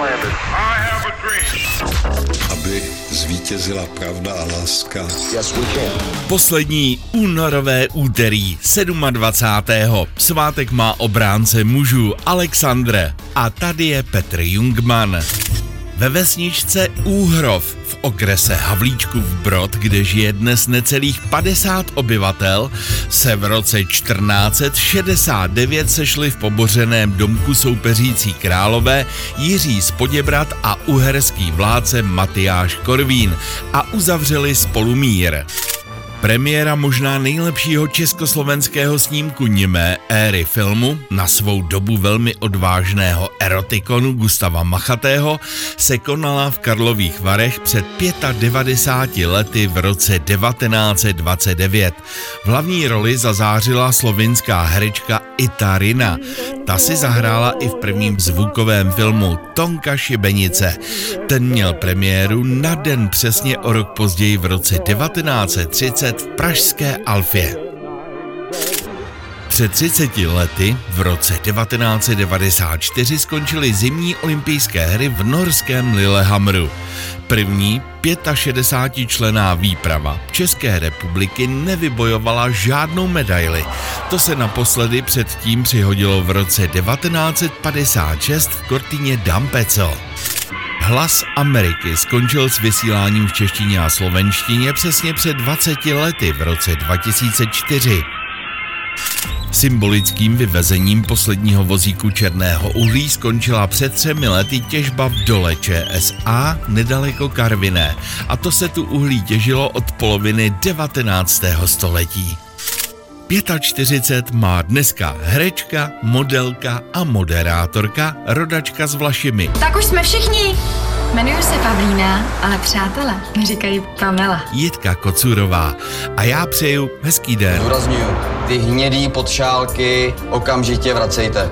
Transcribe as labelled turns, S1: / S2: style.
S1: landed.
S2: I have a dream.
S3: aby zvítězila pravda a láska.
S1: Yes, we can.
S4: Poslední únorové úterý 27. Svátek má obránce mužů Alexandre a tady je Petr Jungman. Ve vesničce Úhrov v okrese Havlíčkův Brod, kde žije dnes necelých 50 obyvatel, se v roce 1469 sešli v pobořeném domku soupeřící králové Jiří z Poděbrat a uherský vládce Matyáš Korvín a uzavřeli spolu mír. Premiéra možná nejlepšího československého snímku nimé éry filmu, na svou dobu velmi odvážného erotikonu Gustava Machatého, se konala v Karlových Varech před 95 lety v roce 1929. V hlavní roli zazářila slovinská herečka Itarina. Ta si zahrála i v prvním zvukovém filmu Tonka Šibenice. Ten měl premiéru na den přesně o rok později v roce 1930 v pražské Alfě. Před 30 lety, v roce 1994, skončily zimní olympijské hry v norském Lillehammeru. První 65 člená výprava České republiky nevybojovala žádnou medaili. To se naposledy předtím přihodilo v roce 1956 v Kortině Dampecel. Hlas Ameriky skončil s vysíláním v češtině a slovenštině přesně před 20 lety v roce 2004. Symbolickým vyvezením posledního vozíku černého uhlí skončila před třemi lety těžba v dole ČSA nedaleko Karviné a to se tu uhlí těžilo od poloviny 19. století. 45 má dneska herečka, modelka a moderátorka, rodačka s Vlašimi.
S5: Tak už jsme všichni. Jmenuji se Pavlína, ale přátelé mi říkají Pamela.
S4: Jitka Kocurová a já přeju hezký den.
S6: Zdůrazňuju, ty hnědý podšálky okamžitě vracejte.